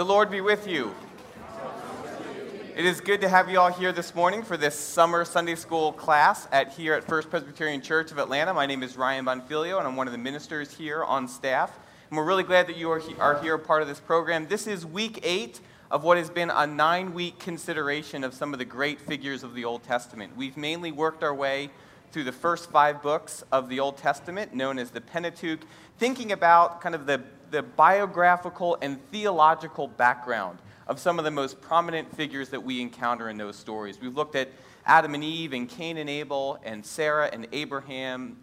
The Lord be with you. It is good to have you all here this morning for this summer Sunday school class at here at First Presbyterian Church of Atlanta. My name is Ryan Bonfiglio, and I'm one of the ministers here on staff. And we're really glad that you are, are here, part of this program. This is week eight of what has been a nine week consideration of some of the great figures of the Old Testament. We've mainly worked our way through the first five books of the Old Testament, known as the Pentateuch, thinking about kind of the, the biographical and theological background of some of the most prominent figures that we encounter in those stories. We've looked at Adam and Eve, and Cain and Abel, and Sarah and Abraham,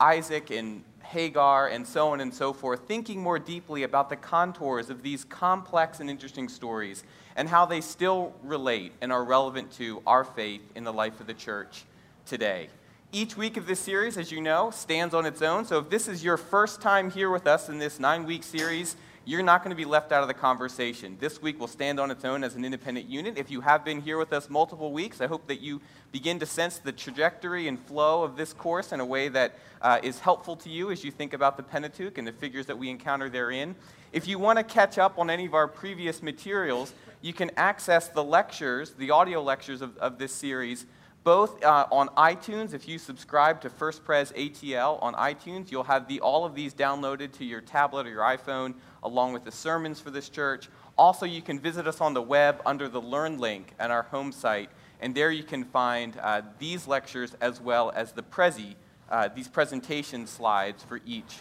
Isaac and Hagar, and so on and so forth, thinking more deeply about the contours of these complex and interesting stories and how they still relate and are relevant to our faith in the life of the church today. Each week of this series, as you know, stands on its own. So if this is your first time here with us in this nine week series, you're not going to be left out of the conversation. This week will stand on its own as an independent unit. If you have been here with us multiple weeks, I hope that you begin to sense the trajectory and flow of this course in a way that uh, is helpful to you as you think about the Pentateuch and the figures that we encounter therein. If you want to catch up on any of our previous materials, you can access the lectures, the audio lectures of, of this series both uh, on iTunes. If you subscribe to First Pres ATL on iTunes, you'll have the, all of these downloaded to your tablet or your iPhone, along with the sermons for this church. Also, you can visit us on the web under the Learn link at our home site, and there you can find uh, these lectures as well as the Prezi, uh, these presentation slides for each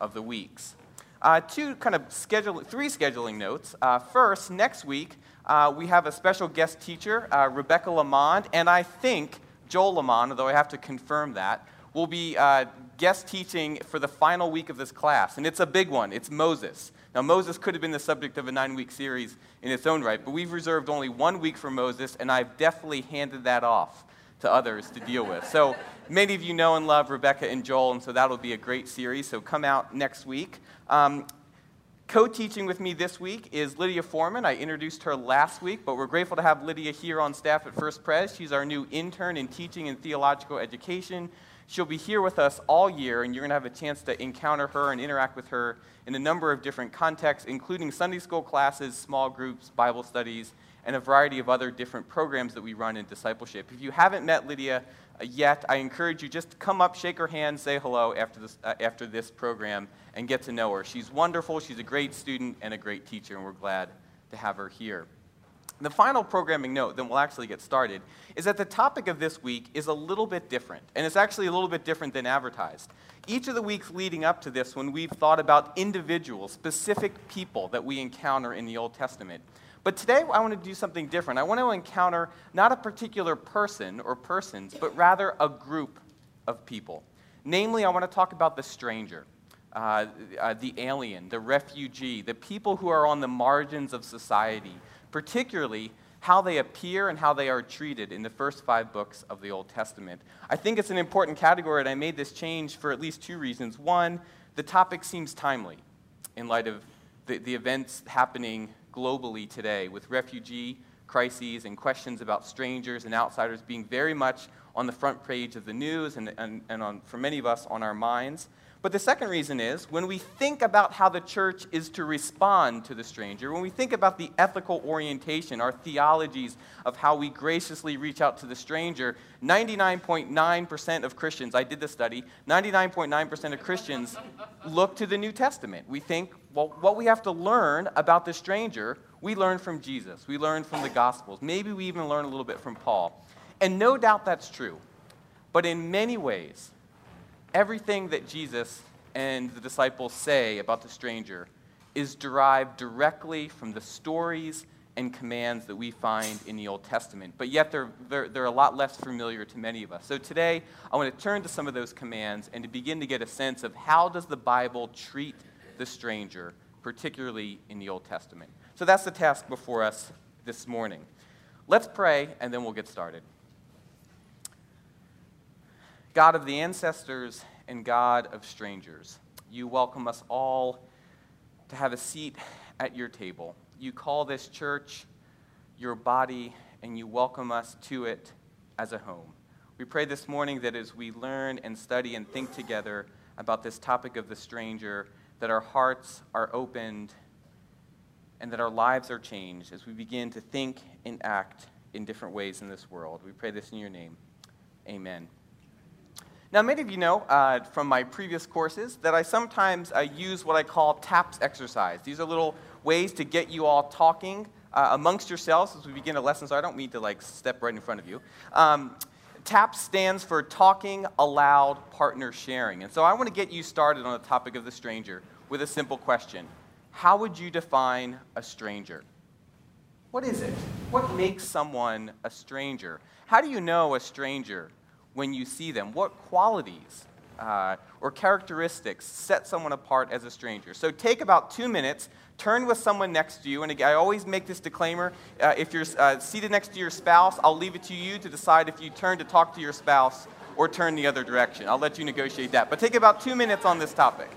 of the weeks. Uh, two kind of schedule, three scheduling notes. Uh, first, next week, uh, we have a special guest teacher, uh, Rebecca LeMon, and I think Joel LeMon, although I have to confirm that, will be uh, guest teaching for the final week of this class. And it's a big one. It's Moses. Now, Moses could have been the subject of a nine week series in its own right, but we've reserved only one week for Moses, and I've definitely handed that off to others to deal with. So many of you know and love Rebecca and Joel, and so that'll be a great series. So come out next week. Um, Co teaching with me this week is Lydia Foreman. I introduced her last week, but we're grateful to have Lydia here on staff at First Pres. She's our new intern in teaching and theological education. She'll be here with us all year, and you're going to have a chance to encounter her and interact with her in a number of different contexts, including Sunday school classes, small groups, Bible studies, and a variety of other different programs that we run in discipleship. If you haven't met Lydia uh, yet, I encourage you just to come up, shake her hand, say hello after this, uh, after this program, and get to know her. She's wonderful, she's a great student and a great teacher, and we're glad to have her here. The final programming note, then we'll actually get started, is that the topic of this week is a little bit different, and it's actually a little bit different than advertised. Each of the weeks leading up to this one, we've thought about individual, specific people that we encounter in the Old Testament. But today I want to do something different. I want to encounter not a particular person or persons, but rather a group of people. Namely, I want to talk about the stranger, uh, uh, the alien, the refugee, the people who are on the margins of society, particularly how they appear and how they are treated in the first five books of the Old Testament. I think it's an important category, and I made this change for at least two reasons. One, the topic seems timely in light of the, the events happening globally today with refugee crises and questions about strangers and outsiders being very much on the front page of the news and, and, and on, for many of us on our minds. But the second reason is when we think about how the church is to respond to the stranger, when we think about the ethical orientation, our theologies of how we graciously reach out to the stranger, 99.9% of Christians, I did the study, 99.9% of Christians look to the New Testament. We think, well, what we have to learn about the stranger, we learn from Jesus, we learn from the Gospels. Maybe we even learn a little bit from Paul. And no doubt that's true. But in many ways, everything that Jesus and the disciples say about the stranger is derived directly from the stories and commands that we find in the Old Testament, but yet they're, they're, they're, a lot less familiar to many of us. So today, I want to turn to some of those commands and to begin to get a sense of how does the Bible treat the stranger, particularly in the Old Testament. So that's the task before us this morning. Let's pray, and then we'll get started. God of the ancestors and God of strangers, you welcome us all to have a seat at your table. You call this church your body, and you welcome us to it as a home. We pray this morning that as we learn and study and think together about this topic of the stranger, that our hearts are opened and that our lives are changed as we begin to think and act in different ways in this world. We pray this in your name. Amen. Now, many of you know uh, from my previous courses that I sometimes uh, use what I call TAPS exercise. These are little ways to get you all talking uh, amongst yourselves as we begin a lesson, so I don't mean to like step right in front of you. Um, TAPS stands for Talking Aloud Partner Sharing. And so I want to get you started on the topic of the stranger with a simple question How would you define a stranger? What is it? What makes someone a stranger? How do you know a stranger when you see them? What qualities uh, or characteristics set someone apart as a stranger? So take about two minutes, turn with someone next to you, and I always make this disclaimer uh, if you're uh, seated next to your spouse, I'll leave it to you to decide if you turn to talk to your spouse or turn the other direction. I'll let you negotiate that. But take about two minutes on this topic.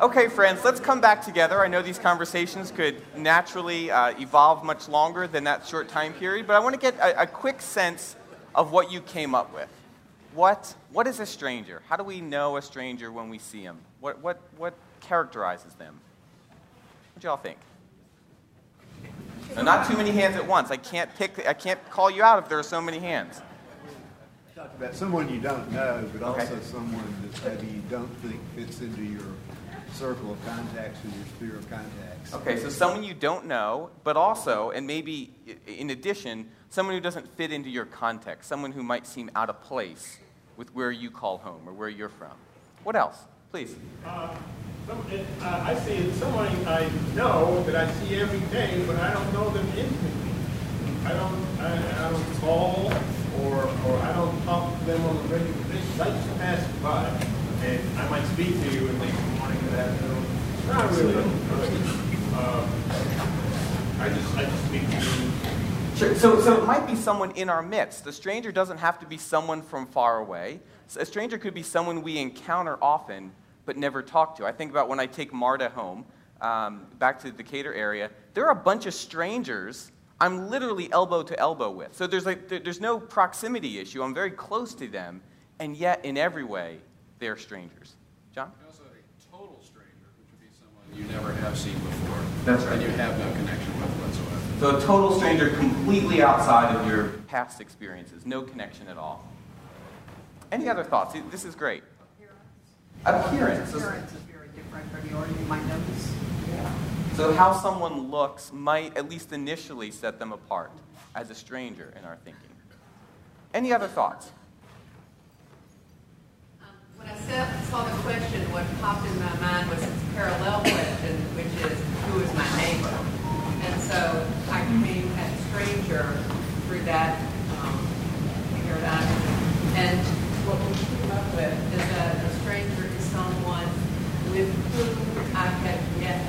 Okay, friends, let's come back together. I know these conversations could naturally uh, evolve much longer than that short time period, but I want to get a, a, quick sense of what you came up with. What, what is a stranger? How do we know a stranger when we see him? What, what, what characterizes them? What do y'all think? Now, not too many hands at once. I can't pick. I can't call you out if there are so many hands. Talk about someone you don't know, but okay. also someone that maybe you don't think fits into your circle of contacts and your sphere of contacts. Okay, so someone you don't know, but also, and maybe in addition, someone who doesn't fit into your context, someone who might seem out of place with where you call home or where you're from. What else? Please. Uh, some, uh, I see someone I know that I see every day, but I don't know them intimately. I don't, I, I don't call or, or I don't talk to them on a regular basis. I just pass by, and I might speak to you and think, that, Not really. Uh, I just, I just speak to Sure. So, so it might be someone in our midst. The stranger doesn't have to be someone from far away. A stranger could be someone we encounter often but never talk to. I think about when I take Marta home um, back to the Decatur area. There are a bunch of strangers I'm literally elbow to elbow with. So there's, like, there's no proximity issue. I'm very close to them, and yet in every way, they're strangers. John? You never have seen before. That's right. And you have no connection with whatsoever. So a total stranger completely outside of your past experiences, no connection at all. Any other thoughts? This is great. Appearance. Appearance. Appearance is very different from yours, you might notice. Yeah. So how someone looks might, at least initially, set them apart as a stranger in our thinking. Any other thoughts? Um, when I saw the question, what popped in my mind was its parallel question, which is, who is my neighbor? And so I can came at stranger through that um. And what we came up with is that a stranger is someone with whom I have yet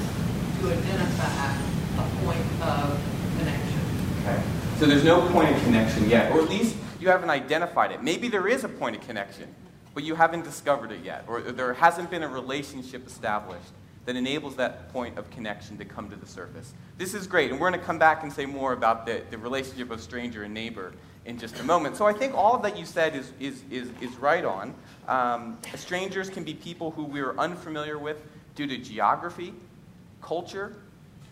to identify a point of connection. Okay. So there's no point of connection yet, or at least you haven't identified it. Maybe there is a point of connection but you haven't discovered it yet, or there hasn't been a relationship established that enables that point of connection to come to the surface. This is great, and we're going to come back and say more about the, the relationship of stranger and neighbor in just a moment. So I think all that you said is, is, is, is right on. Um, strangers can be people who we are unfamiliar with due to geography, culture,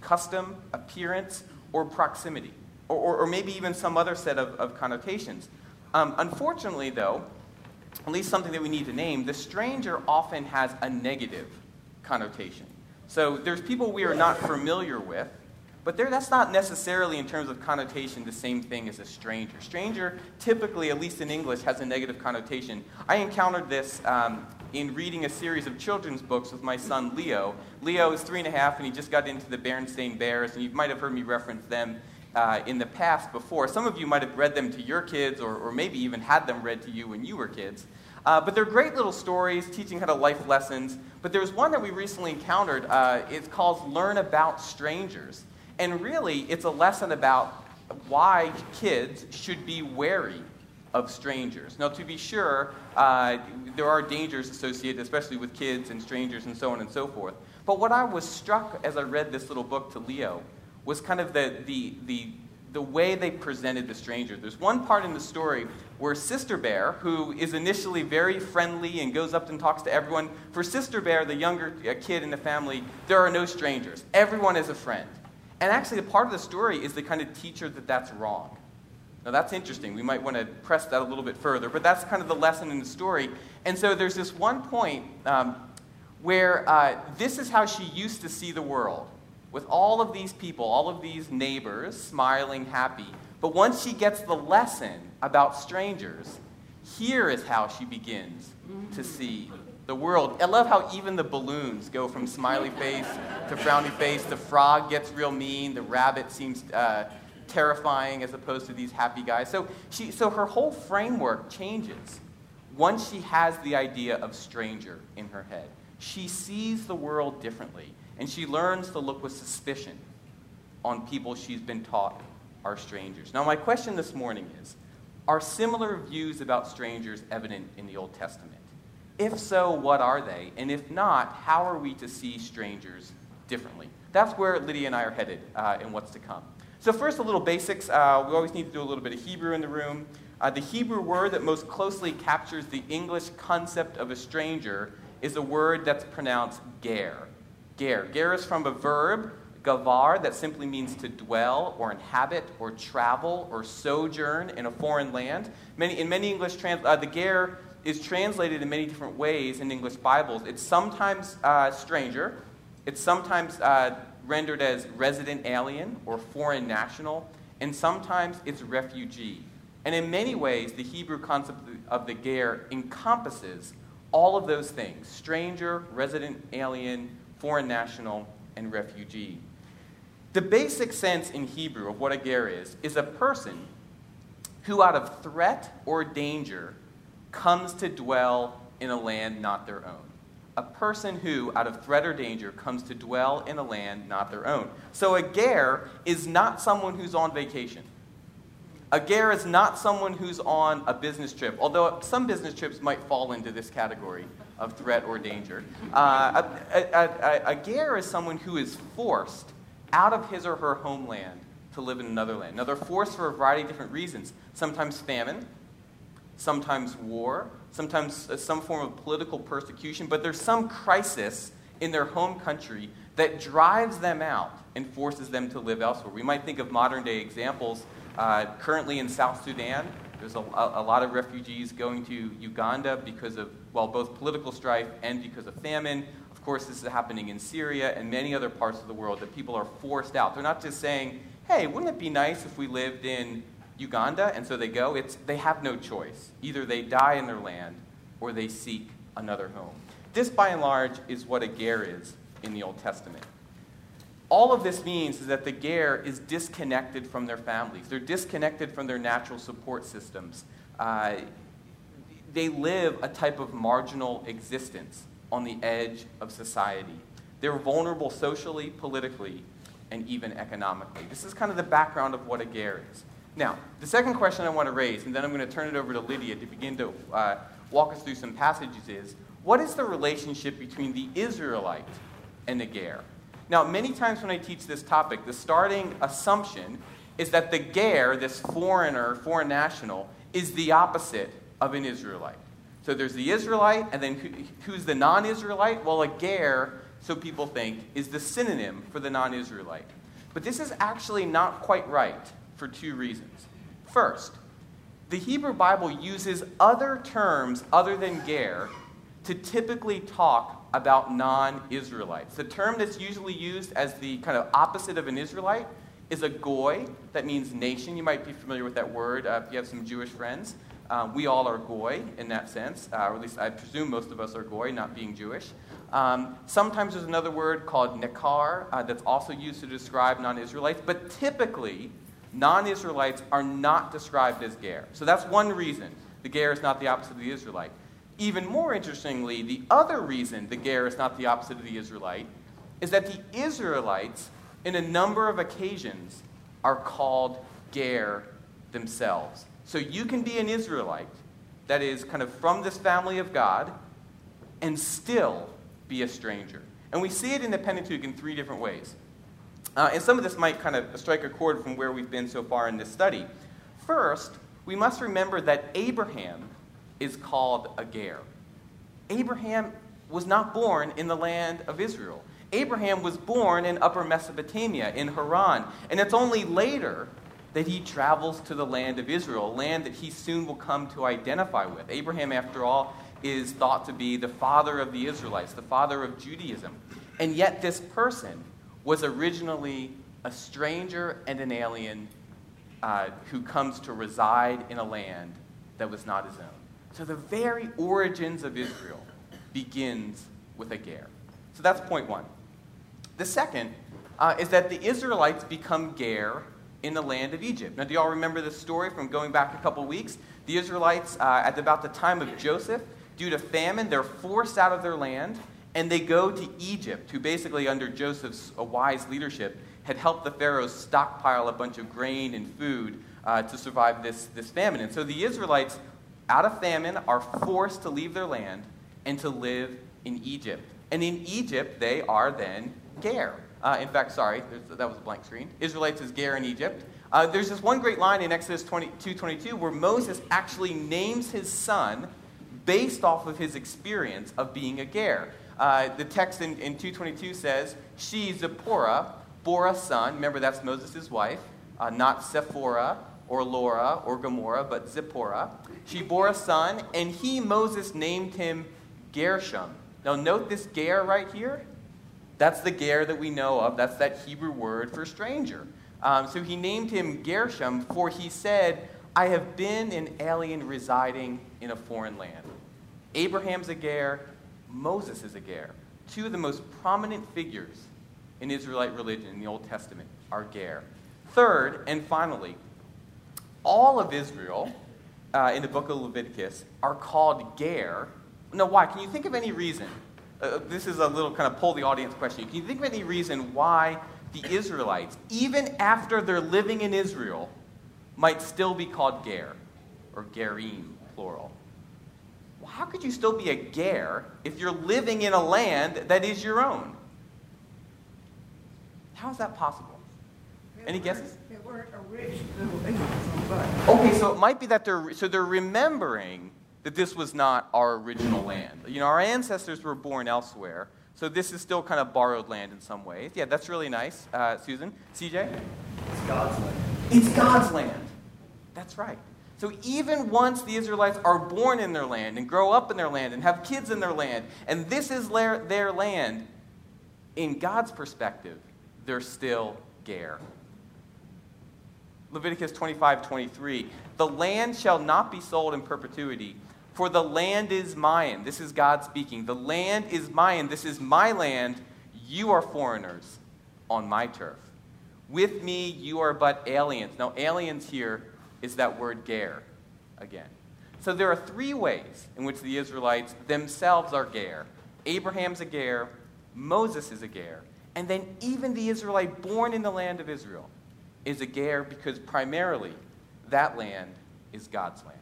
custom, appearance, or proximity, or, or, or maybe even some other set of, of connotations. Um, unfortunately, though, at least something that we need to name, the stranger often has a negative connotation. So there's people we are not familiar with, but that's not necessarily, in terms of connotation, the same thing as a stranger. Stranger, typically, at least in English, has a negative connotation. I encountered this um, in reading a series of children's books with my son Leo. Leo is three and a half, and he just got into the Berenstain Bears, and you might have heard me reference them uh, in the past before. Some of you might have read them to your kids, or, or maybe even had them read to you when you were kids. Uh, but they're great little stories teaching how to life lessons. But there's one that we recently encountered. Uh, it's called Learn About Strangers. And really, it's a lesson about why kids should be wary of strangers. Now, to be sure, uh, there are dangers associated, especially with kids and strangers and so on and so forth. But what I was struck as I read this little book to Leo was kind of the, the, the, the way they presented the stranger. There's one part in the story where Sister Bear, who is initially very friendly and goes up and talks to everyone, for Sister Bear, the younger uh, kid in the family, there are no strangers. Everyone is a friend. And actually, the part of the story is the kind of teacher that that's wrong. Now, that's interesting. We might want to press that a little bit further, but that's kind of the lesson in the story. And so there's this one point um, where uh, this is how she used to see the world with all of these people, all of these neighbors, smiling, happy. But once she gets the lesson about strangers, here is how she begins to see the world. I love how even the balloons go from smiley face to frowny face. The frog gets real mean. The rabbit seems uh, terrifying as opposed to these happy guys. So, she, so her whole framework changes once she has the idea of stranger in her head. She sees the world differently, and she learns to look with suspicion on people she's been taught are strangers. Now, my question this morning is Are similar views about strangers evident in the Old Testament? If so, what are they? And if not, how are we to see strangers differently? That's where Lydia and I are headed uh, in what's to come. So, first, a little basics. Uh, we always need to do a little bit of Hebrew in the room. Uh, the Hebrew word that most closely captures the English concept of a stranger is a word that's pronounced ger. Ger. Ger is from a verb, gavar, that simply means to dwell or inhabit or travel or sojourn in a foreign land. Many, in many English, trans, uh, the ger is translated in many different ways in English Bibles. It's sometimes uh, stranger, it's sometimes uh, rendered as resident alien or foreign national, and sometimes it's refugee. And in many ways, the Hebrew concept of the ger encompasses all of those things stranger, resident alien, foreign national, and refugee. The basic sense in Hebrew of what a ger is is a person who, out of threat or danger, comes to dwell in a land not their own. A person who, out of threat or danger, comes to dwell in a land not their own. So a ger is not someone who's on vacation. A ger is not someone who's on a business trip, although some business trips might fall into this category of threat or danger. Uh, a, ger is someone who is forced out of his or her homeland to live in another land. Now, they're forced for a variety of different reasons. Sometimes famine, sometimes war, sometimes uh, some form of political persecution, but there's some crisis in their home country that drives them out and forces them to live elsewhere. We might think of modern day examples. Uh, currently in South Sudan, there's a, a, lot of refugees going to Uganda because of, well, both political strife and because of famine. Of course, this is happening in Syria and many other parts of the world that people are forced out. They're not just saying, hey, wouldn't it be nice if we lived in Uganda, and so they go. It's, they have no choice. Either they die in their land or they seek another home. This, by and large, is what a ger is in the Old Testament. All of this means is that the ger is disconnected from their families. They're disconnected from their natural support systems. Uh, they live a type of marginal existence on the edge of society. They're vulnerable socially, politically, and even economically. This is kind of the background of what a ger is. Now, the second question I want to raise, and then I'm going to turn it over to Lydia to begin to uh, walk us through some passages, is what is the relationship between the Israelite and the ger. Now, many times when I teach this topic, the starting assumption is that the ger, this foreigner, foreign national, is the opposite of an Israelite. So there's the Israelite, and then who, who's the non Israelite? Well, a ger, so people think, is the synonym for the non Israelite. But this is actually not quite right for two reasons. First, the Hebrew Bible uses other terms other than ger to typically talk about non Israelites. The term that's usually used as the kind of opposite of an Israelite is a goy, that means nation. You might be familiar with that word uh, if you have some Jewish friends. Uh, we all are goy in that sense, uh, or at least I presume most of us are goy, not being Jewish. Um, sometimes there's another word called nekar uh, that's also used to describe non Israelites, but typically, non Israelites are not described as ger. So that's one reason the ger is not the opposite of the Israelite. Even more interestingly, the other reason the ger is not the opposite of the Israelite is that the Israelites, in a number of occasions, are called ger themselves. So you can be an Israelite that is kind of from this family of God and still be a stranger. And we see it in the Pentateuch in three different ways. Uh, and some of this might kind of strike a chord from where we've been so far in this study. First, we must remember that Abraham is called a ger. Abraham was not born in the land of Israel. Abraham was born in upper Mesopotamia, in Haran. And it's only later that he travels to the land of Israel, a land that he soon will come to identify with. Abraham, after all, is thought to be the father of the Israelites, the father of Judaism. And yet, this person was originally a stranger and an alien uh, who comes to reside in a land that was not his own. So, the very origins of Israel begins with a ger. So, that's point one. The second uh, is that the Israelites become ger in the land of Egypt. Now, do y'all remember this story from going back a couple weeks? The Israelites, uh, at about the time of Joseph, due to famine, they're forced out of their land and they go to Egypt, who basically, under Joseph's uh, wise leadership, had helped the pharaohs stockpile a bunch of grain and food uh, to survive this, this famine. And so the Israelites, out of famine, are forced to leave their land and to live in Egypt. And in Egypt, they are then Ger. Uh, in fact, sorry, that was a blank screen. Israelites is Ger in Egypt. Uh, there's this one great line in Exodus 22 22 where Moses actually names his son based off of his experience of being a Ger. Uh, the text in, in 222 says, She, Zipporah, bore a son. Remember, that's Moses' wife, uh, not Sephora or Laura or Gomorrah, but Zipporah. She bore a son, and he, Moses, named him Gershom. Now, note this Ger right here. That's the ger that we know of. That's that Hebrew word for stranger. Um, so he named him Gershom, for he said, I have been an alien residing in a foreign land. Abraham's a ger, Moses is a ger. Two of the most prominent figures in Israelite religion in the Old Testament are ger. Third, and finally, all of Israel uh, in the book of Leviticus are called ger. Now, why? Can you think of any reason? Uh, this is a little kind of pull the audience question. Can you think of any reason why the Israelites, even after they're living in Israel, might still be called Ger or Gerim, plural? Well, how could you still be a Ger if you're living in a land that is your own? How is that possible? Any guesses? Okay, so it might be that they're so they're remembering that this was not our original land. You know, our ancestors were born elsewhere, so this is still kind of borrowed land in some ways. Yeah, that's really nice. Uh, Susan? CJ? It's God's land. It's God's land. That's right. So even once the Israelites are born in their land and grow up in their land and have kids in their land, and this is their, their land, in God's perspective, they're still Ger. Leviticus 25, 23. The land shall not be sold in perpetuity, for the land is mine. This is God speaking. The land is mine. This is my land. You are foreigners on my turf. With me, you are but aliens. Now, aliens here is that word ger again. So there are three ways in which the Israelites themselves are ger. Abraham's a ger, Moses is a ger, and then even the Israelite born in the land of Israel is a ger because primarily that land is God's land.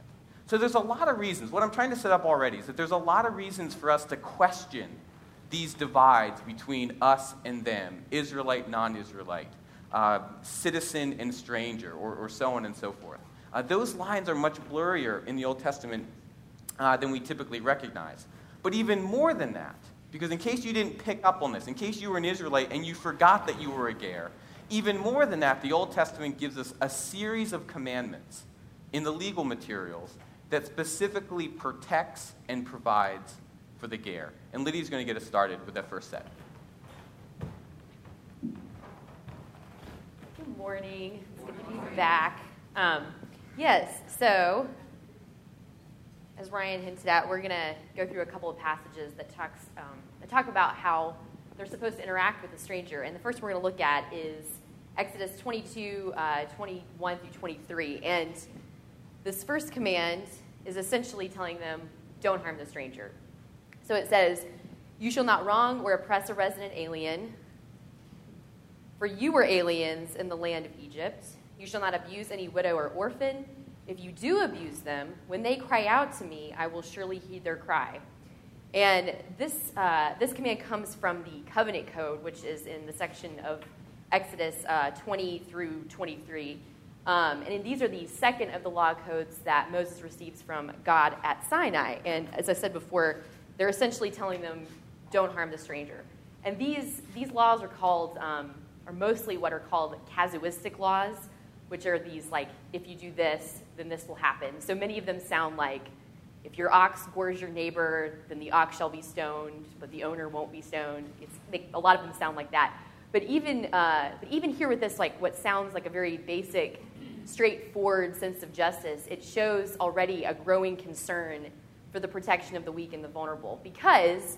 So there's a lot of reasons. What I'm trying to set up already is that there's a lot of reasons for us to question these divides between us and them, Israelite, non Israelite, uh, citizen and stranger, or, or, so on and so forth. Uh, those lines are much blurrier in the Old Testament uh, than we typically recognize. But even more than that, because in case you didn't pick up on this, in case you were an Israelite and you forgot that you were a Ger, even more than that, the Old Testament gives us a series of commandments in the legal materials that specifically protects and provides for the Ger. And Lydia's going to get us started with that first set. Good morning. It's good to be back. Um, yes, so as Ryan hinted at, we're going to go through a couple of passages that talks um, that talk about how they're supposed to interact with a stranger. And the first we're going to look at is Exodus 22, uh, 21 through 23. And this first command is essentially telling them, don't harm the stranger. So it says, You shall not wrong or oppress a resident alien, for you were aliens in the land of Egypt. You shall not abuse any widow or orphan. If you do abuse them, when they cry out to me, I will surely heed their cry. And this, uh, this command comes from the covenant code, which is in the section of Exodus uh, 20 through 23. Um, and these are the second of the law codes that Moses receives from God at Sinai. And as I said before, they're essentially telling them, don't harm the stranger. And these, these laws are called, um, are mostly what are called casuistic laws, which are these like, if you do this, then this will happen. So many of them sound like, if your ox gores your neighbor, then the ox shall be stoned, but the owner won't be stoned. They, a lot of them sound like that. But even, uh, but even here with this, like what sounds like a very basic straightforward sense of justice, it shows already a growing concern for the protection of the weak and the vulnerable. Because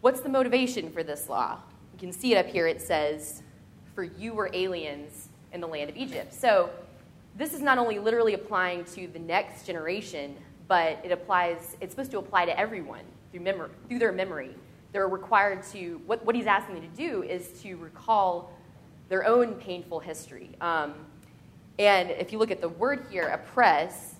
what's the motivation for this law? You can see it up here. It says, For you were aliens in the land of Egypt. So this is not only literally applying to the next generation, but it applies, it's supposed to apply to everyone through, through their memory. They're required to, what, what he's asking them to do is to recall their own painful history. Um, and if you look at the word here, oppress,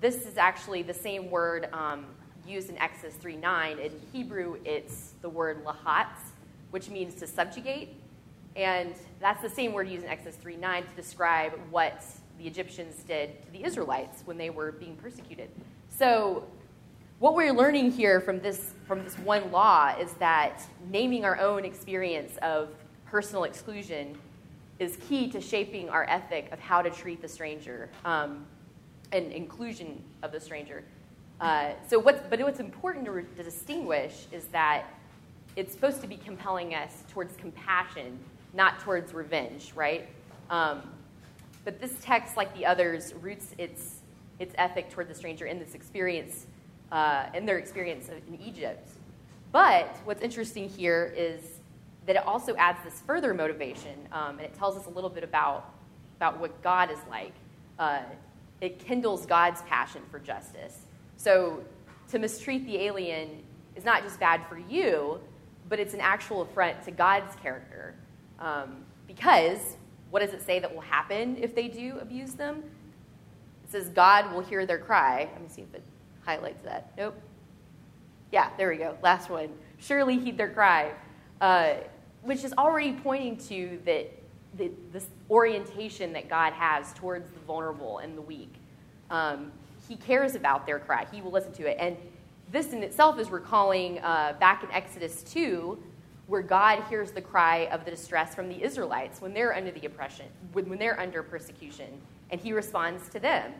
this is actually the same word um, used in Exodus 3.9. In Hebrew, it's the word lahatz, which means to subjugate. And that's the same word used in Exodus 3.9 to describe what the Egyptians did to the Israelites when they were being persecuted. So what we're learning here from this, from this one law is that naming our own experience of personal exclusion is key to shaping our ethic of how to treat the stranger um, and inclusion of the stranger. Uh, so what's, but what's important to, re- to, distinguish is that it's supposed to be compelling us towards compassion, not towards revenge, right? Um, but this text, like the others, roots its, its ethic toward the stranger in this experience, uh, in their experience in Egypt. But what's interesting here is that it also adds this further motivation, um, and it tells us a little bit about, about what God is like. Uh, it kindles God's passion for justice. So to mistreat the alien is not just bad for you, but it's an actual affront to God's character. Um, because what does it say that will happen if they do abuse them? It says God will hear their cry. Let me see if it highlights that. Nope. Yeah, there we go. Last one. Surely heed their cry uh, which is already pointing to that the, this orientation that God has towards the vulnerable and the weak. Um, he cares about their cry. He will listen to it. And this in itself is recalling uh, back in Exodus 2, where God hears the cry of the distress from the Israelites when they're under the oppression, when they're under persecution, and he responds to them.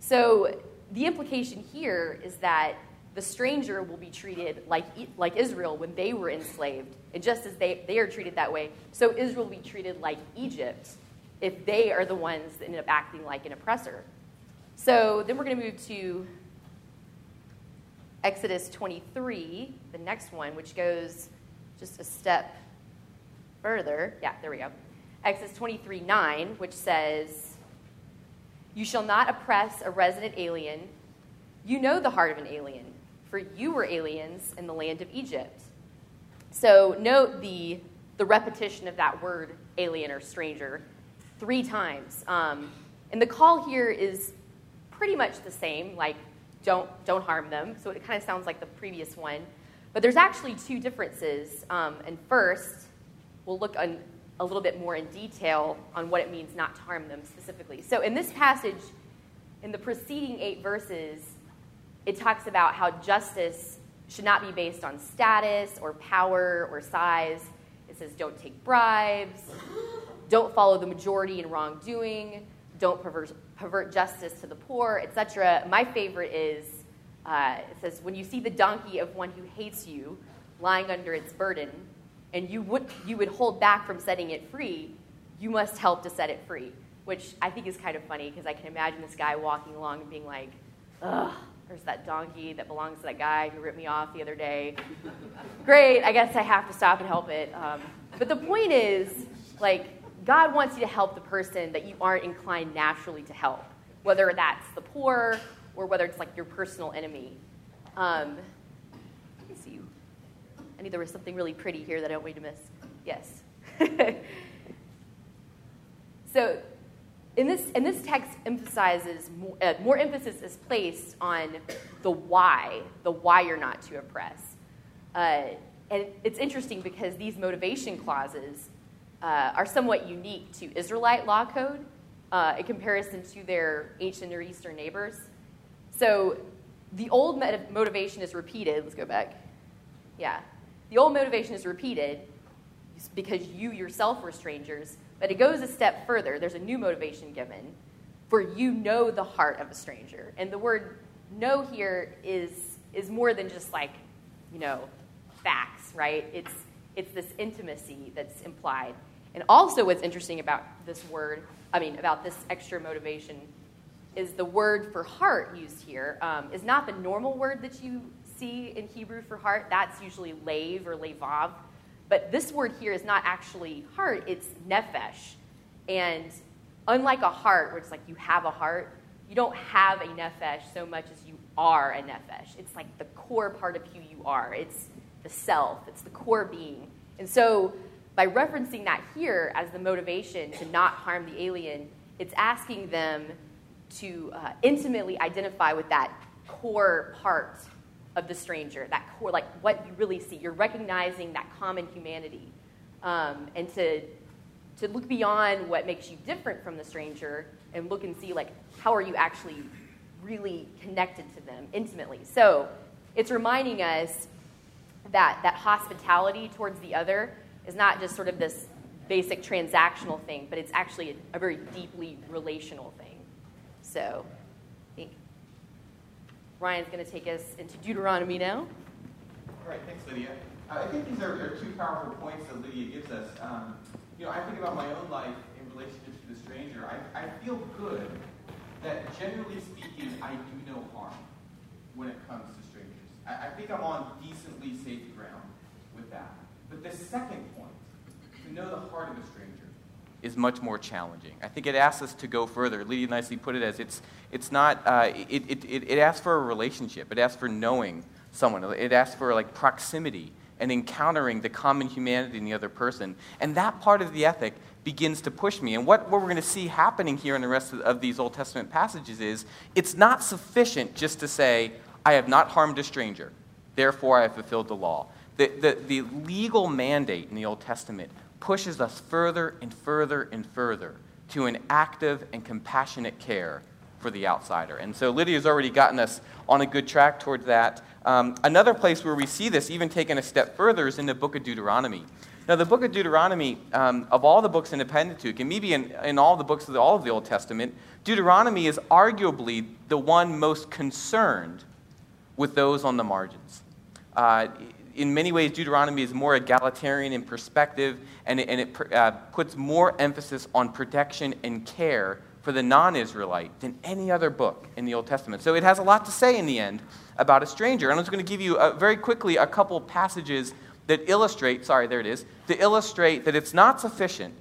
So the implication here is that the stranger will be treated like, like Israel when they were enslaved. And just as they, they are treated that way, so Israel will be treated like Egypt if they are the ones that end up acting like an oppressor. So then we're going to move to Exodus 23, the next one, which goes just a step further. Yeah, there we go. Exodus 23 9, which says, You shall not oppress a resident alien. You know the heart of an alien for you were aliens in the land of Egypt. So note the, the repetition of that word alien or stranger three times. Um, and the call here is pretty much the same, like don't, don't harm them. So it kind of sounds like the previous one. But there's actually two differences. Um, and first, we'll look on, a little bit more in detail on what it means not to harm them specifically. So, in this passage, in the preceding eight verses, it talks about how justice should not be based on status or power or size. It says, don't take bribes, don't follow the majority in wrongdoing, don't pervert, pervert justice to the poor, etc. My favorite is uh, it says, when you see the donkey of one who hates you lying under its burden, and you would, you would hold back from setting it free, you must help to set it free. Which I think is kind of funny because I can imagine this guy walking along and being like, ugh, there's that donkey that belongs to that guy who ripped me off the other day. Great, I guess I have to stop and help it. Um, but the point is, like, God wants you to help the person that you aren't inclined naturally to help, whether that's the poor or whether it's like your personal enemy. Um. I knew there was something really pretty here that I don't want you to miss. Yes. so, in this, and this text emphasizes more, uh, more emphasis is placed on the why, the why you're not to oppress. Uh, and it's interesting because these motivation clauses uh, are somewhat unique to Israelite law code uh, in comparison to their ancient Near Eastern neighbors. So the old motivation is repeated. Let's go back. Yeah. The old motivation is repeated because you yourself were strangers, but it goes a step further. There's a new motivation given for you know the heart of a stranger. And the word know here is, is more than just like, you know, facts, right? It's, it's this intimacy that's implied. And also, what's interesting about this word, I mean, about this extra motivation, is the word for heart used here um, is not the normal word that you see in Hebrew for heart. That's usually lave or levav. But this word here is not actually heart, it's nephesh. And unlike a heart, where it's like you have a heart, you don't have a nephesh so much as you are a nephesh. It's like the core part of who you are. It's the self, it's the core being. And so by referencing that here as the motivation to not harm the alien, it's asking them to uh, intimately identify with that core part of the stranger, that core, like what you really see. You're recognizing that common humanity. Um, and to, to look beyond what makes you different from the stranger and look and see, like, how are you actually really connected to them intimately. So it's reminding us that, that hospitality towards the other is not just sort of this basic transactional thing, but it's actually a, a very deeply relational thing. So I think Ryan's going to take us into Deuteronomy now. All right, thanks, Lydia. Uh, I think these are, are, two powerful points that Lydia gives us. Um, you know, I think about my own life in relationship to the stranger. I, I feel good that, generally speaking, I do no harm when it comes to strangers. I, I think I'm on decently safe ground with that. But the second point, to know the heart of a stranger, is much more challenging. I think it asks us to go further. Lydia nicely put it as it's, it's not, uh, it, it, it, it asks for a relationship. It asks for knowing someone. It asks for like proximity and encountering the common humanity in the other person. And that part of the ethic begins to push me. And what, what we're going to see happening here in the rest of, of these Old Testament passages is it's not sufficient just to say, I have not harmed a stranger, therefore I have fulfilled the law. The, the, the legal mandate in the Old Testament pushes us further and further and further to an active and compassionate care for the outsider. And so Lydia's already gotten us on a good track towards that. Um, another place where we see this, even taken a step further, is in the book of Deuteronomy. Now, the book of Deuteronomy, um, of all the books in the Pentateuch, and maybe in, in all the books of the, all of the Old Testament, Deuteronomy is arguably the one most concerned with those on the margins. Uh, in many ways, Deuteronomy is more egalitarian in perspective, and it, and it uh, puts more emphasis on protection and care for the non Israelite than any other book in the Old Testament. So it has a lot to say in the end about a stranger. And I'm just going to give you uh, very quickly a couple passages that illustrate, sorry, there it is, to illustrate that it's not sufficient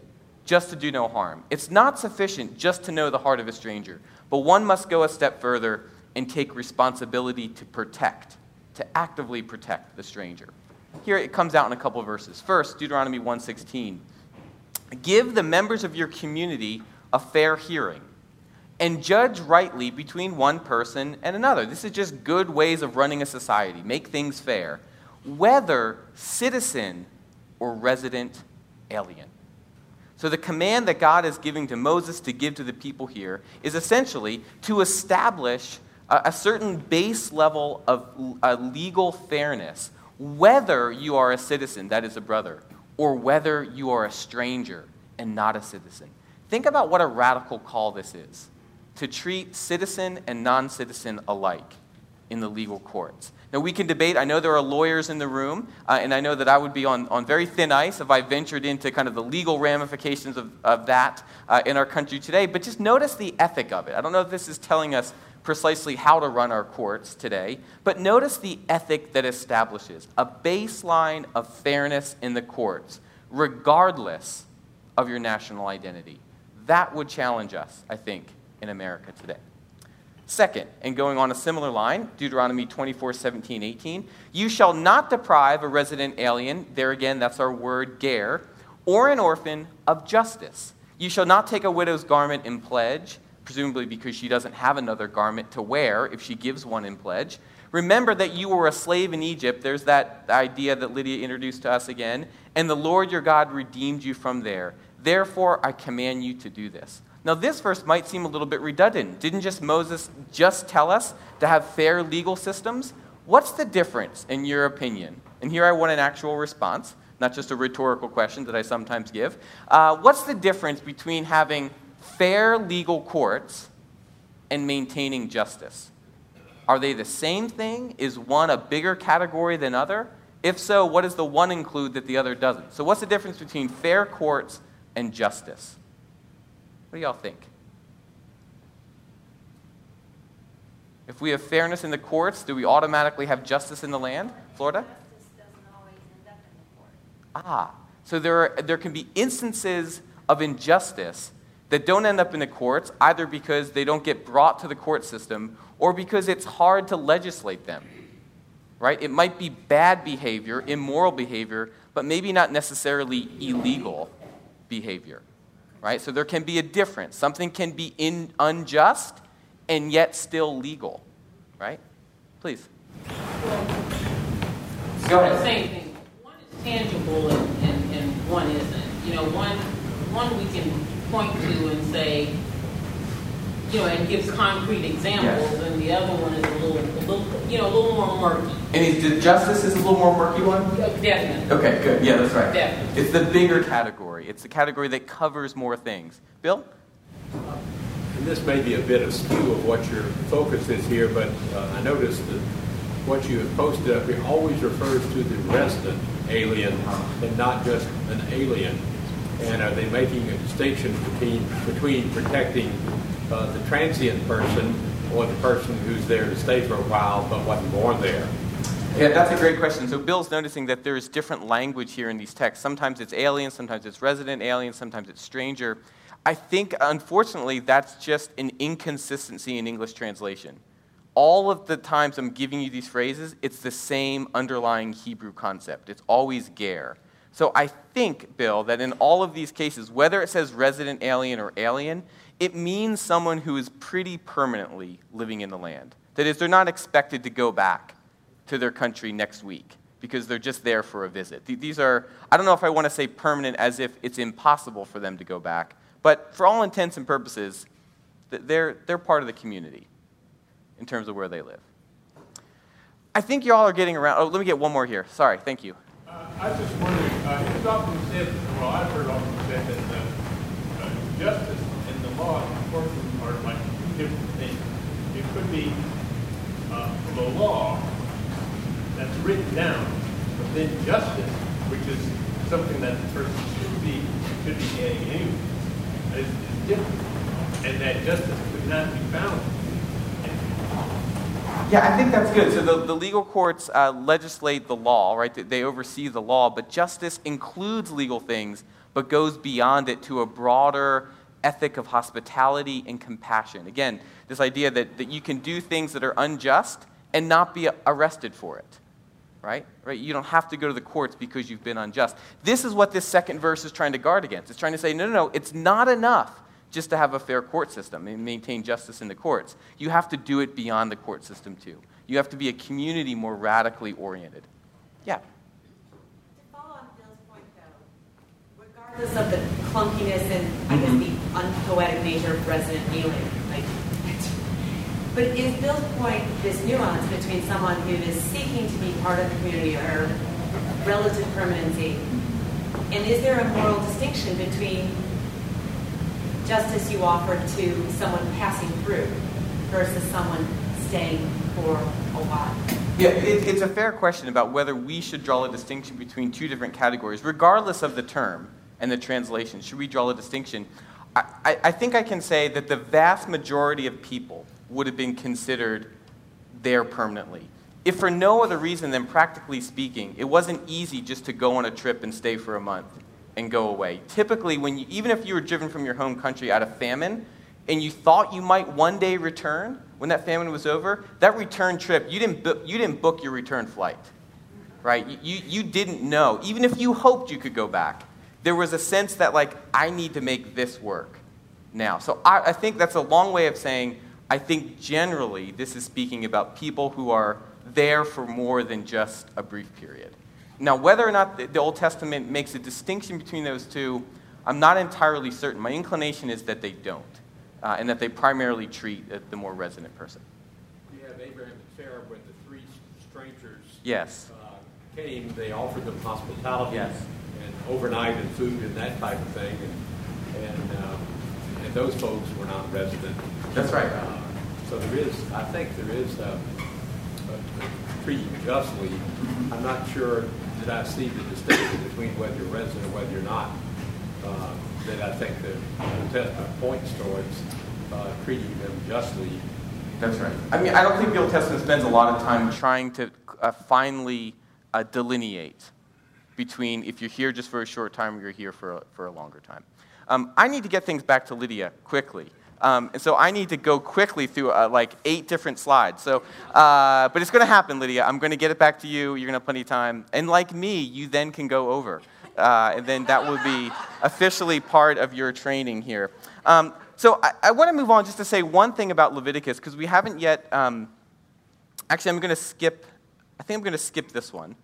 just to do no harm. It's not sufficient just to know the heart of a stranger, but one must go a step further and take responsibility to protect to actively protect the stranger. Here it comes out in a couple verses. First, Deuteronomy 1:16. Give the members of your community a fair hearing and judge rightly between one person and another. This is just good ways of running a society. Make things fair. whether citizen or resident alien. So, the command that God is giving to Moses to give to the people here is essentially to establish a, a certain base level of uh, legal fairness, whether you are a citizen, that is a brother, or whether you are a stranger and not a citizen. Think about what a radical call this is to treat citizen and non citizen alike in the legal courts. Now, we can debate. I know there are lawyers in the room, uh, and I know that I would be on, on very thin ice if I ventured into kind of the legal ramifications of, of that uh, in our country today. But just notice the ethic of it. I don't know if this is telling us precisely how to run our courts today, but notice the ethic that establishes a baseline of fairness in the courts, regardless of your national identity. That would challenge us, I think, in America today. Second, and going on a similar line, Deuteronomy 24, 17, 18, you shall not deprive a resident alien, there again, that's our word, ger, or an orphan of justice. You shall not take a widow's garment in pledge, presumably because she doesn't have another garment to wear if she gives one in pledge. Remember that you were a slave in Egypt. There's that idea that Lydia introduced to us again. And the Lord your God redeemed you from there. Therefore, I command you to do this. Now, this verse might seem a little bit redundant. Didn't just Moses just tell us to have fair legal systems? What's the difference, in your opinion? And here I want an actual response, not just a rhetorical question that I sometimes give. Uh, what's the difference between having fair legal courts and maintaining justice? Are they the same thing? Is one a bigger category than other? If so, what does the one include that the other doesn't? So, what's the difference between fair courts and justice? What do y'all think? If we have fairness in the courts, do we automatically have justice in the land? Florida? Ah, so there, are, there can be instances of injustice that don't end up in the courts, either because they don't get brought to the court system or because it's hard to legislate them. Right? It might be bad behavior, immoral behavior, but maybe not necessarily illegal behavior right? So there can be a difference. Something can be in, unjust and yet still legal, right? Please. Go ahead. Same thing. One is tangible and, and, and one isn't. You know, one one we can point to and say, you know, and gives concrete examples, yes. and the other one is a little, a little, you know, a little more murky. And the justice is a little more murky one. Definitely. Okay, good. Yeah, that's right. Definitely. It's the bigger category. It's the category that covers more things. Bill. And this may be a bit askew of what your focus is here, but uh, I noticed that what you have posted up here always refers to the resident alien and not just an alien. And are they making a distinction between between protecting uh, the transient person or the person who's there to stay for a while but wasn't born there? Yeah, that's a great question. So Bill's noticing that there's different language here in these texts. Sometimes it's alien, sometimes it's resident alien, sometimes it's stranger. I think, unfortunately, that's just an inconsistency in English translation. All of the times I'm giving you these phrases, it's the same underlying Hebrew concept. It's always ger. So I think, Bill, that in all of these cases, whether it says resident alien or alien, it means someone who is pretty permanently living in the land. That is, they're not expected to go back to their country next week because they're just there for a visit. These are, I don't know if I want to say permanent as if it's impossible for them to go back, but for all intents and purposes, they're, they're part of the community in terms of where they live. I think y'all are getting around. Oh, let me get one more here. Sorry, thank you. Uh, I was just wondering, uh, it's often said, well, I've heard often said that uh, justice and the law enforcement are like two different things. It could be uh, the law that's written down, but then justice, which is something that the person should be should be getting anyway, is, is different, and that justice could not be found. Yeah, I think that's good. So the, the legal courts uh, legislate the law, right? They oversee the law, but justice includes legal things, but goes beyond it to a broader ethic of hospitality and compassion. Again, this idea that, that you can do things that are unjust and not be arrested for it. Right? Right? You don't have to go to the courts because you've been unjust. This is what this second verse is trying to guard against. It's trying to say, no, no, no, it's not enough just to have a fair court system and maintain justice in the courts. You have to do it beyond the court system too. You have to be a community more radically oriented. Yeah. To follow on Bill's point, though, regardless of the clunkiness and I guess the unpoetic nature of resident alien, like, but is Bill's point this nuance between someone who is seeking to be part of the community or relative permanency, and is there a moral distinction between justice you offer to someone passing through versus someone staying for a while? Yeah, it, it's a fair question about whether we should draw a distinction between two different categories, regardless of the term and the translation. Should we draw a distinction? I, I, I think I can say that the vast majority of people would have been considered there permanently. If for no other reason than practically speaking, it wasn't easy just to go on a trip and stay for a month and go away. Typically, when you, even if you were driven from your home country out of famine and you thought you might one day return, when that famine was over, that return trip, you didn't, bu- you didn't book your return flight, right? You, you, didn't know. Even if you hoped you could go back, there was a sense that, like, I need to make this work now. So I, I think that's a long way of saying, I think generally this is speaking about people who are there for more than just a brief period. Now, whether or not the, Old Testament makes a distinction between those two, I'm not entirely certain. My inclination is that they don't uh, and that they primarily treat uh, the more resident person. We have Abraham and Sarah when the three strangers Yes. uh, came, they offered them hospitality Yes. and overnight and food and that type of thing, and and, um, and those folks were not resident. That's right. Uh, so there is, I think there is uh, a, treating justly. I'm not sure that I see the distinction between whether you're resident or whether you're not. Uh, that I think the Testament points towards uh, treating them justly That's right. I mean, I don't think the Old Testament spends a lot of time trying to uh, finally uh, delineate between if you're here just for a short time or you're here for a, for a longer time. Um, I need to get things back to Lydia quickly. Um, and so I need to go quickly through uh, like eight different slides. So, uh, but it's going to happen, Lydia. I'm going to get it back to you. You're going to have plenty of time. And like me, you then can go over. Uh, and then that will be officially part of your training here. Um, so I, I want to move on just to say one thing about Leviticus because we haven't yet. Um, actually, I'm going to skip. I think I'm going to skip this one.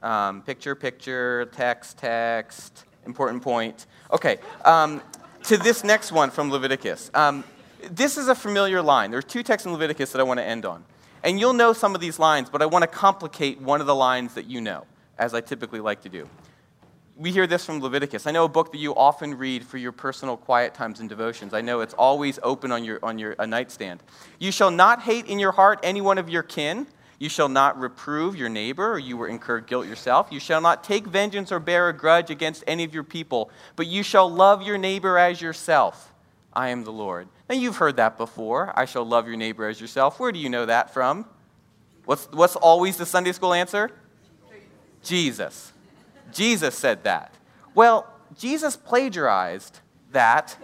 Um, picture, picture, text, text. Important point. Okay. To this next one from Leviticus. Um, this is a familiar line. There are two texts in Leviticus that I want to end on. And you'll know some of these lines, but I want to complicate one of the lines that you know, as I typically like to do we hear this from Leviticus. I know a book that you often read for your personal quiet times and devotions. I know it's always open on your, on your a nightstand. You shall not hate in your heart any one of your kin. You shall not reprove your neighbor, or you will incur guilt yourself. You shall not take vengeance or bear a grudge against any of your people, but you shall love your neighbor as yourself. I am the Lord. Now, you've heard that before. I shall love your neighbor as yourself. Where do you know that from? What's, what's always the Sunday school answer? Jesus. Jesus said that. Well, Jesus plagiarized that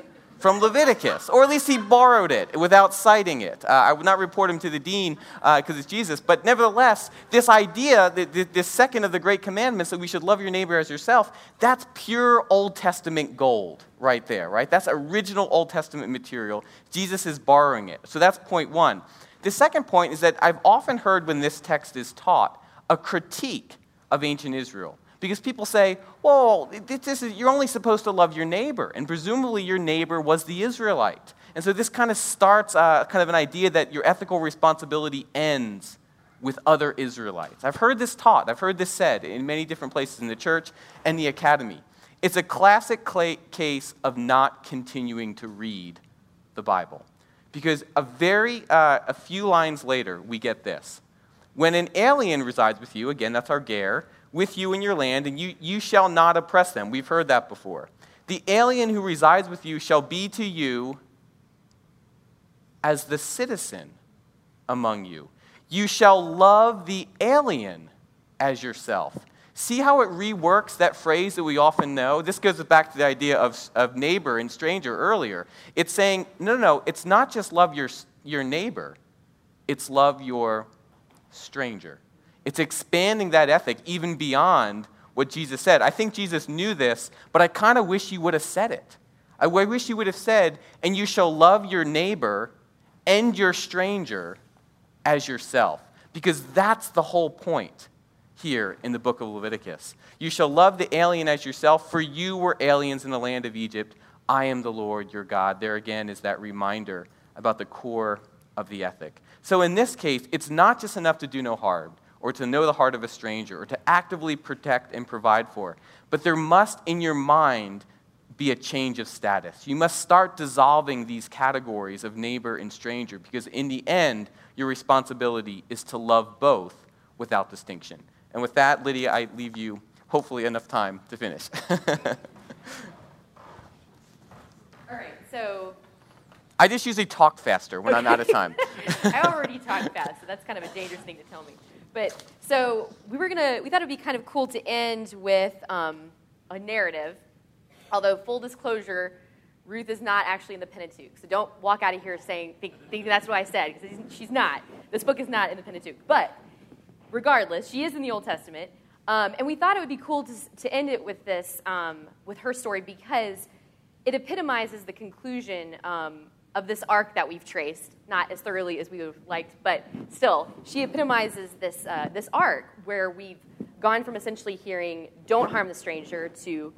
from Leviticus, or at least he borrowed it without citing it. Uh, I would not report him to the dean because uh, it's Jesus, but nevertheless, this idea, this second of the great commandments that we should love your neighbor as yourself, that's pure Old Testament gold right there, right? That's original Old Testament material. Jesus is borrowing it. So that's point one. The second point is that I've often heard when this text is taught a critique of ancient Israel. Because people say, well, this is, you're only supposed to love your neighbor. And presumably your neighbor was the Israelite. And so this kind of starts uh, kind of an idea that your ethical responsibility ends with other Israelites. I've heard this taught, I've heard this said in many different places in the church and the academy. It's a classic case of not continuing to read the Bible. Because a very, uh, a few lines later, we get this. When an alien resides with you, again, that's our ger, with you in your land, and you, you shall not oppress them. We've heard that before. The alien who resides with you shall be to you as the citizen among you. You shall love the alien as yourself. See how it reworks that phrase that we often know? This goes back to the idea of, of neighbor and stranger earlier. It's saying, no, no, no, it's not just love your, your neighbor, it's love your stranger. It's expanding that ethic even beyond what Jesus said. I think Jesus knew this, but I kind of wish he would have said it. I wish he would have said, and you shall love your neighbor and your stranger as yourself. Because that's the whole point. here in the book of Leviticus. You shall love the alien as yourself, for you were aliens in the land of Egypt. I am the Lord your God. There again is that reminder about the core of the ethic. So in this case, it's not just enough to do no harm or to know the heart of a stranger or to actively protect and provide for, but there must in your mind be a change of status. You must start dissolving these categories of neighbor and stranger because in the end, your responsibility is to love both without distinction. And with that, Lydia, I leave you hopefully enough time to finish. All right, so I just usually talk faster when I'm out of time. I already talk fast, so that's kind of a dangerous thing to tell me. But so we were gonna, we thought it'd be kind of cool to end with um, a narrative. Although full disclosure, Ruth is not actually in the Pentateuch, so don't walk out of here saying think, that's what I said because she's not. This book is not in the Pentateuch, but regardless, she is in the Old Testament. Um, and we thought it would be cool to, to end it with this, um, with her story, because it epitomizes the conclusion um, of this arc that we've traced, not as thoroughly as we would have liked, but still, she epitomizes this, uh, this arc where we've gone from essentially hearing, don't harm the stranger, to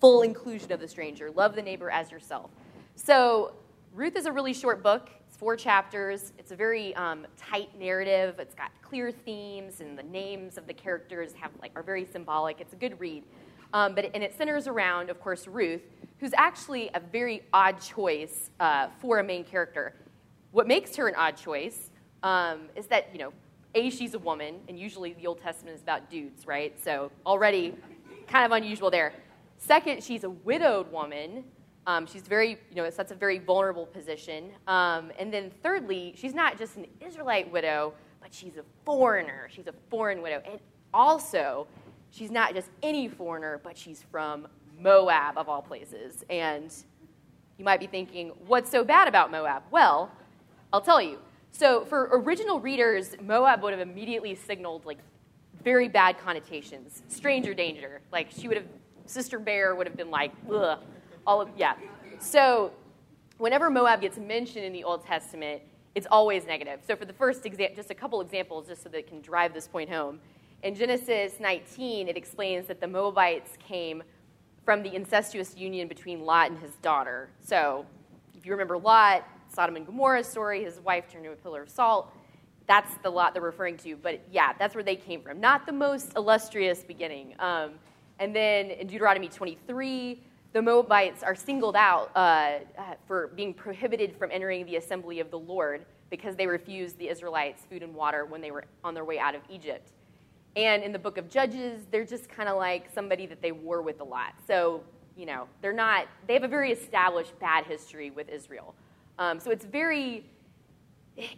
full inclusion of the stranger, love the neighbor as yourself. So, Ruth is a really short book. It's four chapters. It's a very um, tight narrative. It's got clear themes, and the names of the characters have like are very symbolic. It's a good read. Um, but and it centers around, of course, Ruth, who's actually a very odd choice uh, for a main character. What makes her an odd choice um, is that you know, a she's a woman, and usually the Old Testament is about dudes, right? So already kind of unusual there. Second, she's a widowed woman. Um, she's very, you know, that's a very vulnerable position. Um, and then thirdly, she's not just an Israelite widow, but she's a foreigner. She's a foreign widow. And also, she's not just any foreigner, but she's from Moab, of all places. And you might be thinking, what's so bad about Moab? Well, I'll tell you. So, for original readers, Moab would have immediately signaled like very bad connotations, stranger danger. Like she would have, Sister Bear would have been like, ugh, all of yeah. So, whenever Moab gets mentioned in the Old Testament, it's always negative. So, for the first example, just a couple examples, just so that it can drive this point home. In Genesis 19, it explains that the Moabites came from the incestuous union between Lot and his daughter. So, if you remember Lot, Sodom and Gomorrah story, his wife turned into a pillar of salt. That's the Lot they're referring to. But yeah, that's where they came from. Not the most illustrious beginning. Um, and then in Deuteronomy 23, the Moabites are singled out uh, uh, for being prohibited from entering the assembly of the Lord because they refused the Israelites food and water when they were on their way out of Egypt. And in the book of Judges, they're just kind of like somebody that they war with a lot. So, you know, they're not, they have a very established bad history with Israel. Um, so it's very,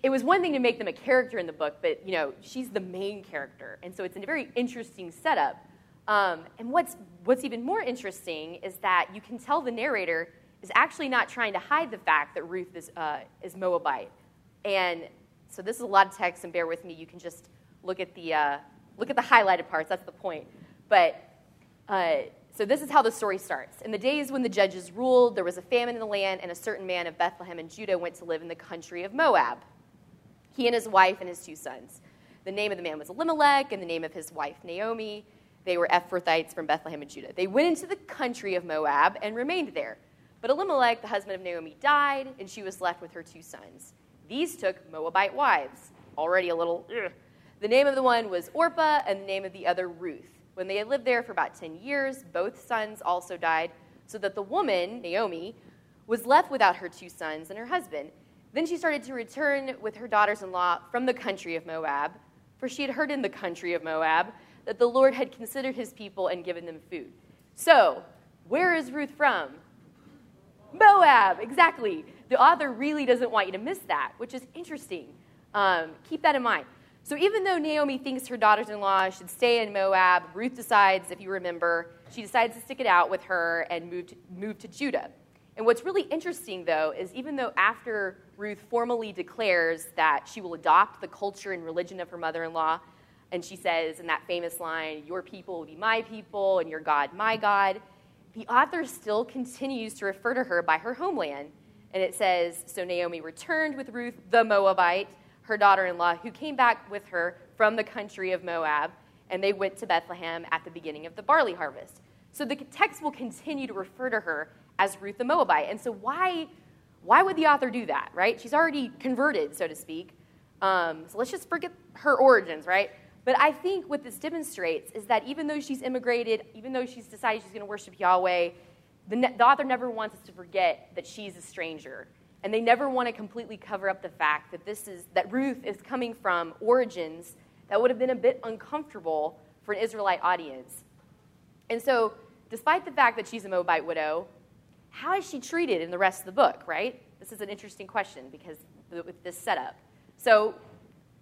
it was one thing to make them a character in the book, but, you know, she's the main character. And so it's a very interesting setup. Um, and what's, what's even more interesting is that you can tell the narrator is actually not trying to hide the fact that Ruth is, uh, is Moabite. And so this is a lot of text, and bear with me. You can just look at the, uh, look at the highlighted parts. That's the point. But uh, so this is how the story starts. In the days when the judges ruled, there was a famine in the land, and a certain man of Bethlehem in Judah went to live in the country of Moab. He and his wife and his two sons. The name of the man was Elimelech, and the name of his wife Naomi. They were Ephrathites from Bethlehem and Judah. They went into the country of Moab and remained there. But Elimelech, the husband of Naomi, died, and she was left with her two sons. These took Moabite wives. Already a little. Ugh. The name of the one was Orpah, and the name of the other Ruth. When they had lived there for about 10 years, both sons also died, so that the woman, Naomi, was left without her two sons and her husband. Then she started to return with her daughters in law from the country of Moab, for she had heard in the country of Moab that the Lord had considered his people and given them food. So, where is Ruth from? Moab, exactly. The author really doesn't want you to miss that, which is interesting. Um, keep that in mind. So even though Naomi thinks her daughters in law should stay in Moab, Ruth decides, if you remember, she decides to stick it out with her and move to, move to Judah. And what's really interesting, though, is even though after Ruth formally declares that she will adopt the culture and religion of her mother in law, and she says in that famous line, Your people will be my people, and your God my God, the author still continues to refer to her by her homeland. And it says, So Naomi returned with Ruth the Moabite her daughter in law, who came back with her from the country of Moab. and they went to Bethlehem at the beginning of the barley harvest. So the text will continue to refer to her as Ruth the Moabite. And so why, why would the author do that, right? She's already converted, so to speak. Um, so let's just forget her origins, right? But I think what this demonstrates is that even though she's immigrated, even though she's decided she's going to worship Yahweh, the, the author never wants us to forget that she's a stranger. And they never want to completely cover up the fact that this is that Ruth is coming from origins that would have been a bit uncomfortable for an Israelite audience. And so, despite the fact that she's a Moabite widow, how is she treated in the rest of the book, right? This is an interesting question because with this setup. So,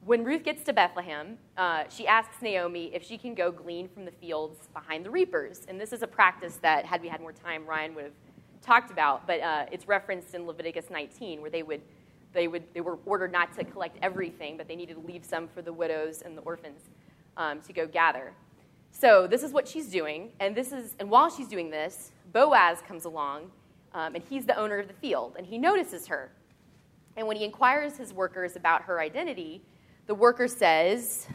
when Ruth gets to Bethlehem, uh, she asks Naomi if she can go glean from the fields behind the reapers. And this is a practice that, had we had more time, Ryan would have talked about, but uh, it's referenced in Leviticus 19, where they would, they would they were ordered not to collect everything, but they needed to leave some for the widows and the orphans um, to go gather. So this is what she's doing, and this is and while she's doing this, Boaz comes along, um, and he's the owner of the field, and he notices her. And when he inquires his workers about her identity, the worker says,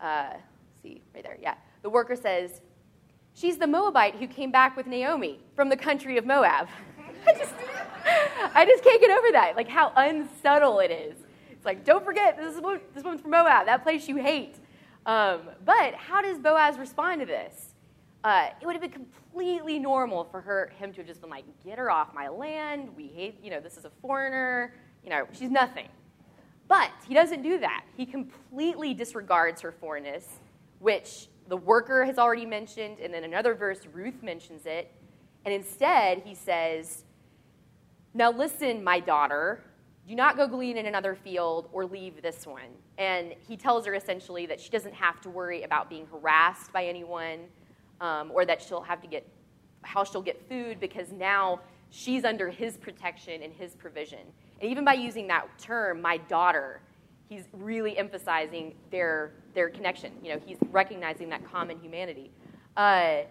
uh, see right there, yeah. The worker says, She's the Moabite who came back with Naomi from the country of Moab. I just, I just can't get over that, like how unsubtle it is. It's like, don't forget, this, is, this woman's from Moab, that place you hate. Um, but how does Boaz respond to this? Uh, it would have been completely normal for her, him to have just been like, get her off my land. We hate, you know, this is a foreigner. You know, she's nothing. But he doesn't do that. He completely disregards her foreignness, which the worker has already mentioned, and then another verse, Ruth mentions it. And instead, he says, Now listen, my daughter, do not go glean in another field or leave this one. And he tells her essentially that she doesn't have to worry about being harassed by anyone um, or that she'll have to get how she'll get food because now she's under his protection and his provision. And even by using that term, my daughter, he's really emphasizing their, their connection. You know, he's recognizing that common humanity. Uh,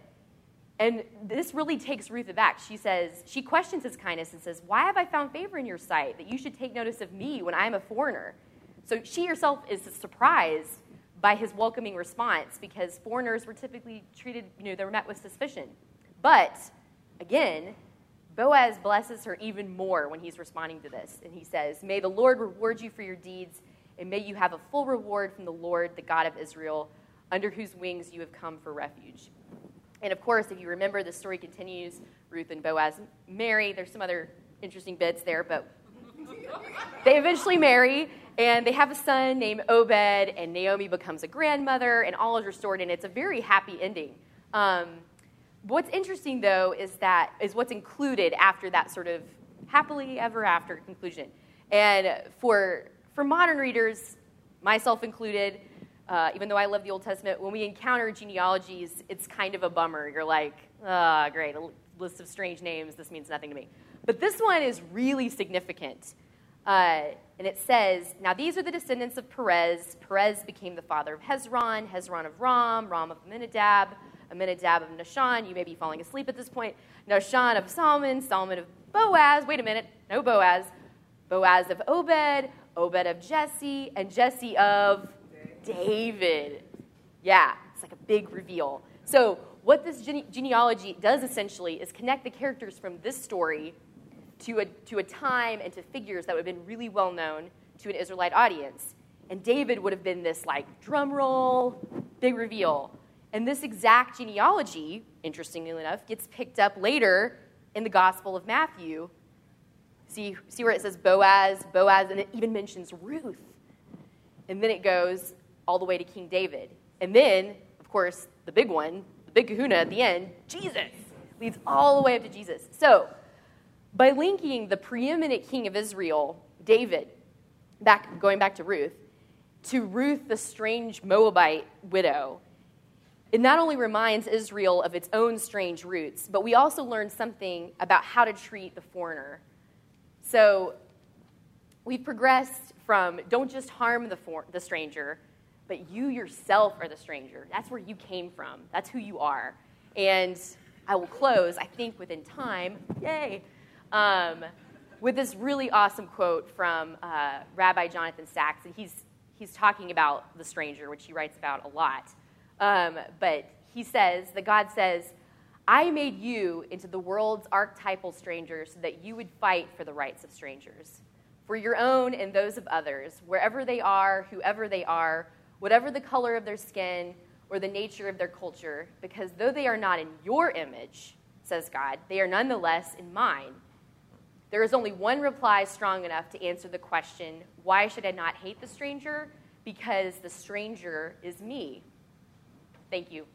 and this really takes Ruth aback. She says, she questions his kindness and says, Why have I found favor in your sight that you should take notice of me when I am a foreigner? So she herself is surprised by his welcoming response because foreigners were typically treated, you know, they were met with suspicion. But again, Boaz blesses her even more when he's responding to this. And he says, May the Lord reward you for your deeds and may you have a full reward from the Lord, the God of Israel, under whose wings you have come for refuge. And of course, if you remember, the story continues. Ruth and Boaz marry. There's some other interesting bits there, but they eventually marry, and they have a son named Obed, and Naomi becomes a grandmother, and all is restored, and it's a very happy ending. Um, what's interesting, though, is that is what's included after that sort of happily ever after conclusion. And for for modern readers, myself included, uh, even though I love the Old Testament, when we encounter genealogies, it's kind of a bummer. You're like, ah, oh, great, a list of strange names, this means nothing to me. But this one is really significant. Uh, and it says, Now these are the descendants of Perez. Perez became the father of Hezron, Hezron of Ram, Ram of Amminadab, Amminadab of Nahshon. You may be falling asleep at this point. Nahshon of Salmon, Salmon of Boaz. Wait a minute, no Boaz. Boaz of Obed, Obed of Jesse, and Jesse of David. Yeah, it's like a big reveal. So, what this gene- genealogy does essentially is connect the characters from this story to a, to a time and to figures that would have been really well known to an Israelite audience. And David would have been this like drum roll, big reveal. And this exact genealogy, interestingly enough, gets picked up later in the Gospel of Matthew See, see where it says Boaz, Boaz, and it even mentions Ruth. And then it goes all the way to King David. And then, of course, the big one, the big kahuna at the end, Jesus, leads all the way up to Jesus. So, by linking the preeminent king of Israel, David, back going back to Ruth, to Ruth, the strange Moabite widow, it not only reminds Israel of its own strange roots, but we also learn something about how to treat the foreigner so we've progressed from don't just harm the, for, the stranger, but you yourself are the stranger. That's where you came from, that's who you are. And I will close, I think, within time, yay, um, with this really awesome quote from uh, Rabbi Jonathan Sacks. And he's, he's talking about the stranger, which he writes about a lot. Um, but he says that God says, I made you into the world's archetypal stranger so that you would fight for the rights of strangers, for your own and those of others, wherever they are, whoever they are, whatever the color of their skin or the nature of their culture, because though they are not in your image, says God, they are nonetheless in mine. There is only one reply strong enough to answer the question why should I not hate the stranger? Because the stranger is me. Thank you.